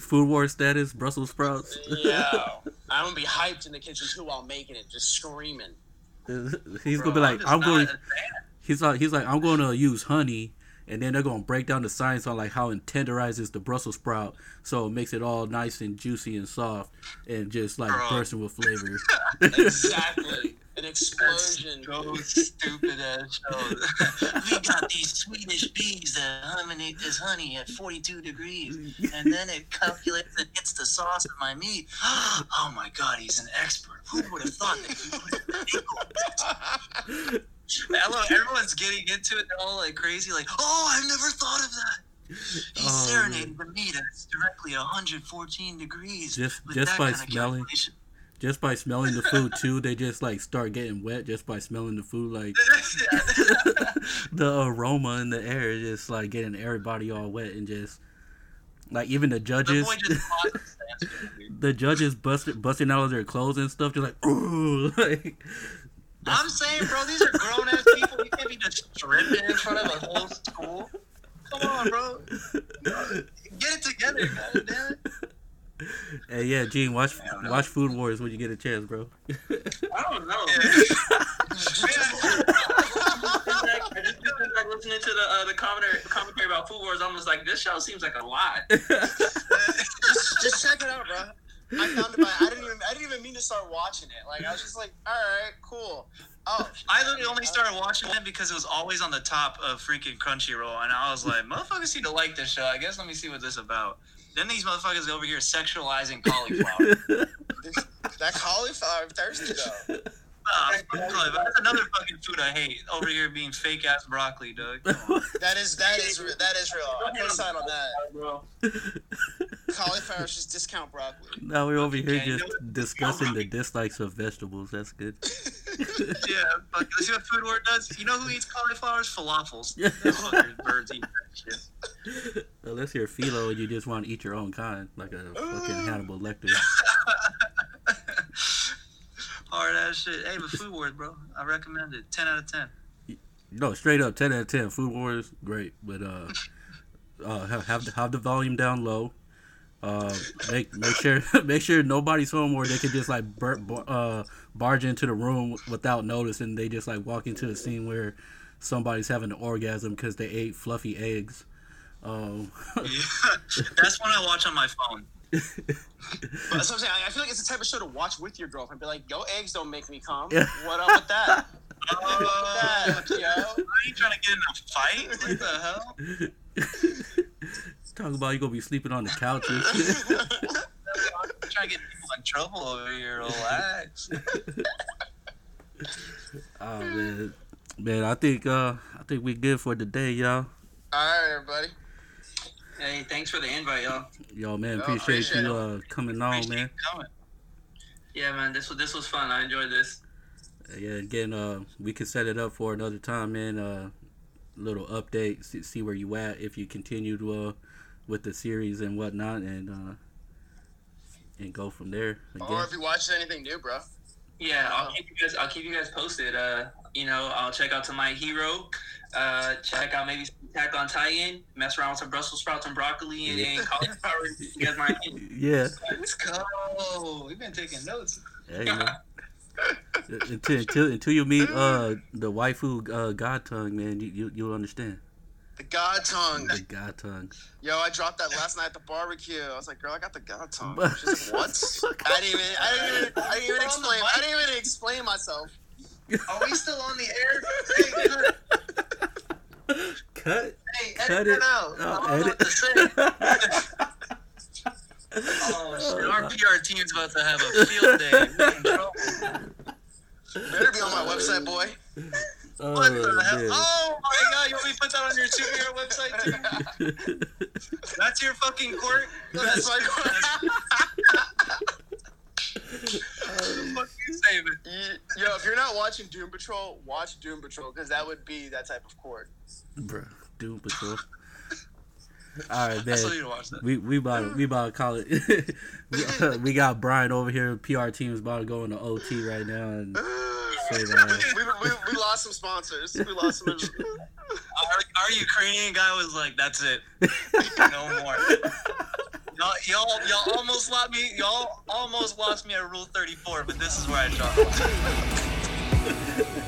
[laughs] food war status, Brussels sprouts. Yeah, I'm gonna be hyped in the kitchen too while making it, just screaming. He's Bro, gonna be like, just I'm going. a. He's like, he's like, I'm going to use honey, and then they're gonna break down the science on like how it tenderizes the Brussels sprout, so it makes it all nice and juicy and soft, and just like Bro. bursting with flavor. [laughs] Exactly. An explosion. So stupid ass we got these Swedish bees that honey this honey at 42 degrees, and then it calculates and hits the sauce in my meat. [gasps] Oh my god, he's an expert. Who would have thought that he would have Hello, everyone's getting into it. All like crazy, like, "Oh, I've never thought of that." He Oh, serenaded the meat at directly 114 degrees. Just just by smelling, just by smelling the food too, they just like start getting wet just by smelling the food. Like [laughs] [laughs] the aroma in the air is just like getting everybody all wet and just like even the judges. boy just bought the [laughs] the judges busted busting out of their clothes and stuff, just like, ooh, like I'm saying, bro, these are grown ass people. You can't be just stripping in front of a whole school. Come on, bro. Get it together, god damn it. Hey, yeah, Gene, watch I don't know. watch Food Wars when you get a chance, bro. I don't know. I just feel like listening to the uh, the commentary, commentary about Food Wars. I'm just like, this show seems like a lot. [laughs] just, just check it out, bro. I found it by I didn't even I didn't even mean to start watching it. Like I was just like, all right, cool. Oh, I literally only started watching it because it was always on the top of freaking Crunchyroll, and I was like, motherfuckers seem to like this show. I guess let me see what this is about. Then these motherfuckers over here sexualizing cauliflower. [laughs] this That cauliflower thirsty though. Fuck cauliflower. That's another fucking food I hate. Over here being fake ass broccoli, Doug. [laughs] That is that is re- that is real. I put aside on that. [laughs] Cauliflower is just discount broccoli. now we're over here Okay, you just know- discussing the dislikes of vegetables. That's good. [laughs] Yeah, fuck. See what Food Wars does? You know who eats cauliflowers? Falafels. Birds eat that shit. Unless you're a philo and you just want to eat your own kind, like a fucking Hannibal Lecter. Hard ass shit. Hey, but food Wars, bro. I recommend it. Ten out of ten. No, straight up, ten out of ten. Food Wars, great, but uh, uh, have have the, have the volume down low. Uh, make make sure [laughs] make sure nobody's home where they could just like bur- uh barge into the room without notice, and they just like walk into the scene where somebody's having an orgasm because they ate fluffy eggs. Um, [laughs] Yeah. [laughs] That's when I watch on my phone. [laughs] But that's what I'm saying. I I feel like it's the type of show to watch with your girlfriend. Be like, yo, eggs don't make me come. Yeah. What up with that? Oh, [laughs] What up, yo? are you trying to get in a fight? What the hell? [laughs] talk about you gonna be sleeping on the couch and shit. I'm trying to get people in trouble over here. Relax. oh man, man, I think uh, I think we good for today, y'all. All right, everybody. Hey, thanks for the invite, y'all. Yo, man, appreciate, appreciate you uh coming on, Appreciate man. coming. Yeah, man, this was this was fun. I enjoyed this. Yeah, again, uh, we can set it up for another time, man. Uh, little update, see, see where you at if you continue to uh with the series and whatnot, and uh, and go from there. Or Again, if you watched anything new, bro. Yeah, I'll keep you guys. I'll keep you guys posted. Uh, you know, I'll check out to my hero. Uh, check out maybe some Attack on Titan. Mess around with some Brussels sprouts and broccoli and, and cauliflower. [laughs] You guys might. yeah, Let's go. We've been taking notes. hey, man. [laughs] until, until until you meet uh the waifu uh god tongue, man, you you you'll understand The God tongue. the god tongue. Yo, I dropped that last night at the barbecue. I was like, girl, I got the God tongue. [laughs] She's like, what? I didn't even. I didn't even. I didn't even explain. I didn't even explain myself. Are we still on the air? Hey, [laughs] cut, Cut. hey, edit Cut that it. out. Oh, I don't know to say. edit. Oh shit! Oh, Our PR team's about to have a field day. We're in [laughs] trouble. Better be on my website, boy. Oh, What the hell? man. Oh my god! You want me to put that on your superhero website too? [laughs] That's your fucking quirk. That's my Fuck you, save. You- Yo, if you're not watching Doom Patrol, watch Doom Patrol because that would be that type of cord. Bruh, Doom Patrol. [laughs] All right, I man. still need to watch that. We we about we about to call it. [laughs] we, [laughs] we got Brian over here. PR team's about to go into OT right now, and Say that. we, we, we lost some sponsors. We lost some. Our, our Ukrainian guy was like, "That's it, no more." Y'all, y'all, y'all almost lost me. Y'all almost lost me at Rule Thirty Four, but this is where I dropped. [laughs]